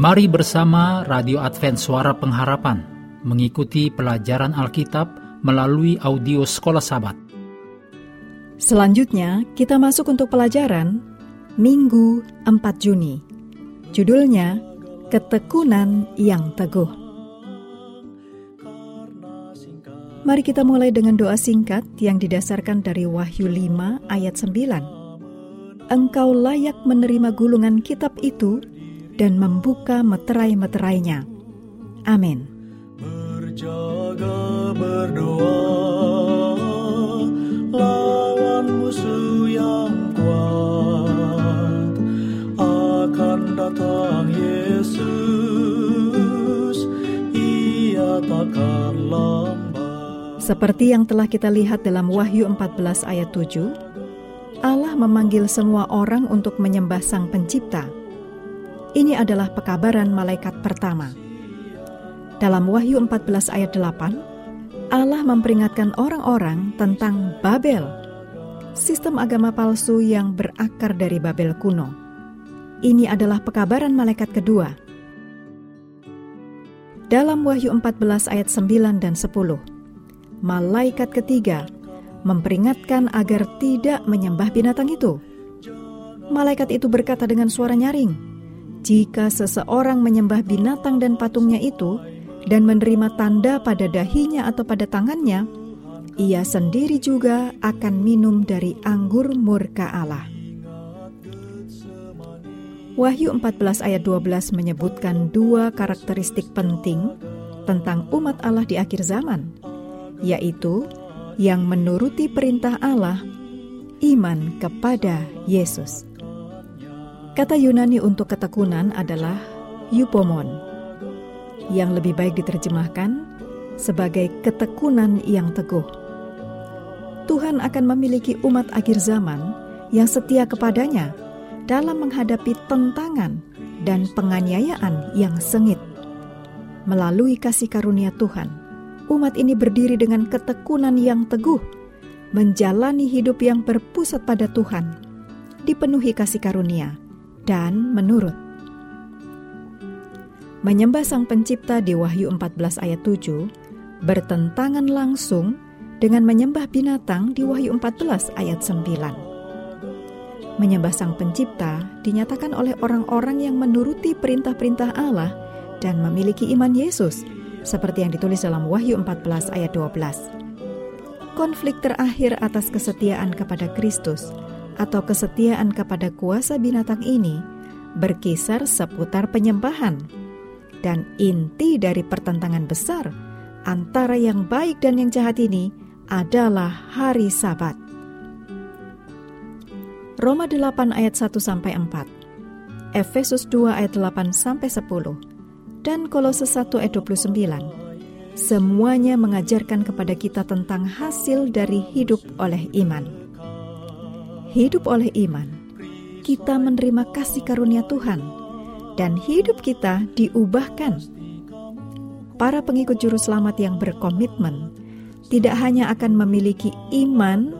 Mari bersama Radio Advent Suara Pengharapan mengikuti pelajaran Alkitab melalui audio Sekolah Sabat. Selanjutnya, kita masuk untuk pelajaran Minggu 4 Juni. Judulnya, Ketekunan yang Teguh. Mari kita mulai dengan doa singkat yang didasarkan dari Wahyu 5 ayat 9. Engkau layak menerima gulungan kitab itu dan membuka meterai-meterainya. Amin. Berjaga berdoa lawan musuh Seperti yang telah kita lihat dalam Wahyu 14 ayat 7, Allah memanggil semua orang untuk menyembah Sang Pencipta. Ini adalah pekabaran malaikat pertama. Dalam Wahyu 14 ayat 8, Allah memperingatkan orang-orang tentang Babel, sistem agama palsu yang berakar dari Babel kuno. Ini adalah pekabaran malaikat kedua. Dalam Wahyu 14 ayat 9 dan 10, malaikat ketiga memperingatkan agar tidak menyembah binatang itu. Malaikat itu berkata dengan suara nyaring, "Jika seseorang menyembah binatang dan patungnya itu dan menerima tanda pada dahinya atau pada tangannya, ia sendiri juga akan minum dari anggur murka Allah." Wahyu 14 ayat 12 menyebutkan dua karakteristik penting tentang umat Allah di akhir zaman, yaitu yang menuruti perintah Allah, iman kepada Yesus. Kata Yunani untuk ketekunan adalah eupomon, yang lebih baik diterjemahkan sebagai ketekunan yang teguh. Tuhan akan memiliki umat akhir zaman yang setia kepadanya dalam menghadapi tentangan dan penganiayaan yang sengit. Melalui kasih karunia Tuhan, umat ini berdiri dengan ketekunan yang teguh, menjalani hidup yang berpusat pada Tuhan, dipenuhi kasih karunia, dan menurut. Menyembah Sang Pencipta di Wahyu 14 ayat 7 bertentangan langsung dengan menyembah binatang di Wahyu 14 ayat 9. Menyembah Sang Pencipta dinyatakan oleh orang-orang yang menuruti perintah-perintah Allah dan memiliki iman Yesus, seperti yang ditulis dalam Wahyu 14 ayat 12. Konflik terakhir atas kesetiaan kepada Kristus atau kesetiaan kepada kuasa binatang ini berkisar seputar penyembahan. Dan inti dari pertentangan besar antara yang baik dan yang jahat ini adalah hari Sabat. Roma 8 ayat 1 sampai 4. Efesus 2 ayat 8 sampai 10 dan Kolose 1 ayat 29. Semuanya mengajarkan kepada kita tentang hasil dari hidup oleh iman. Hidup oleh iman, kita menerima kasih karunia Tuhan dan hidup kita diubahkan. Para pengikut juru selamat yang berkomitmen tidak hanya akan memiliki iman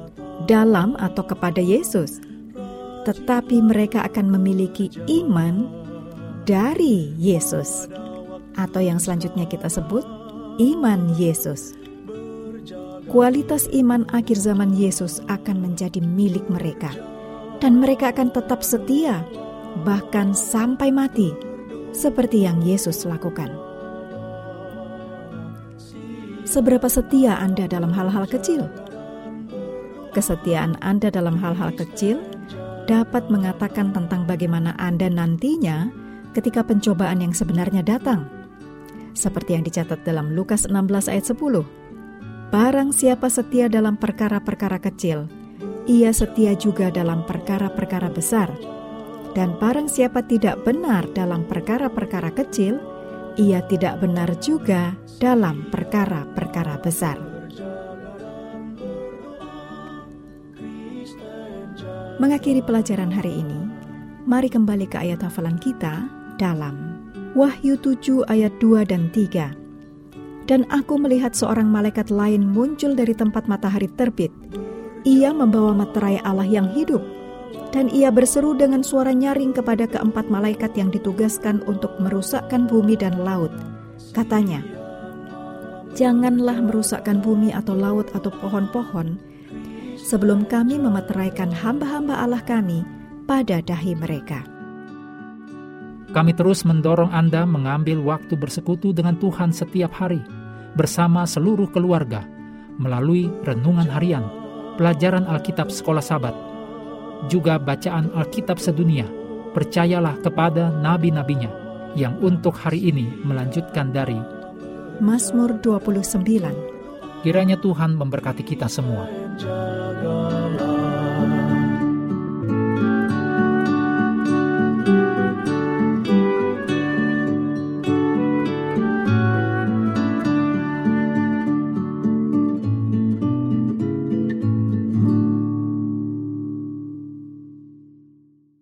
dalam atau kepada Yesus, tetapi mereka akan memiliki iman dari Yesus, atau yang selanjutnya kita sebut iman Yesus. Kualitas iman akhir zaman Yesus akan menjadi milik mereka, dan mereka akan tetap setia, bahkan sampai mati, seperti yang Yesus lakukan. Seberapa setia Anda dalam hal-hal kecil? Kesetiaan Anda dalam hal-hal kecil dapat mengatakan tentang bagaimana Anda nantinya ketika pencobaan yang sebenarnya datang. Seperti yang dicatat dalam Lukas 16 ayat 10. Barang siapa setia dalam perkara-perkara kecil, ia setia juga dalam perkara-perkara besar. Dan barang siapa tidak benar dalam perkara-perkara kecil, ia tidak benar juga dalam perkara-perkara besar. Mengakhiri pelajaran hari ini, mari kembali ke ayat hafalan kita dalam Wahyu 7 ayat 2 dan 3. Dan aku melihat seorang malaikat lain muncul dari tempat matahari terbit. Ia membawa materai Allah yang hidup, dan ia berseru dengan suara nyaring kepada keempat malaikat yang ditugaskan untuk merusakkan bumi dan laut. Katanya, Janganlah merusakkan bumi atau laut atau pohon-pohon, sebelum kami memeteraikan hamba-hamba Allah kami pada dahi mereka. Kami terus mendorong Anda mengambil waktu bersekutu dengan Tuhan setiap hari, bersama seluruh keluarga, melalui renungan harian, pelajaran Alkitab sekolah sabat, juga bacaan Alkitab sedunia. Percayalah kepada nabi-nabinya yang untuk hari ini melanjutkan dari Mazmur 29. Kiranya Tuhan memberkati kita semua.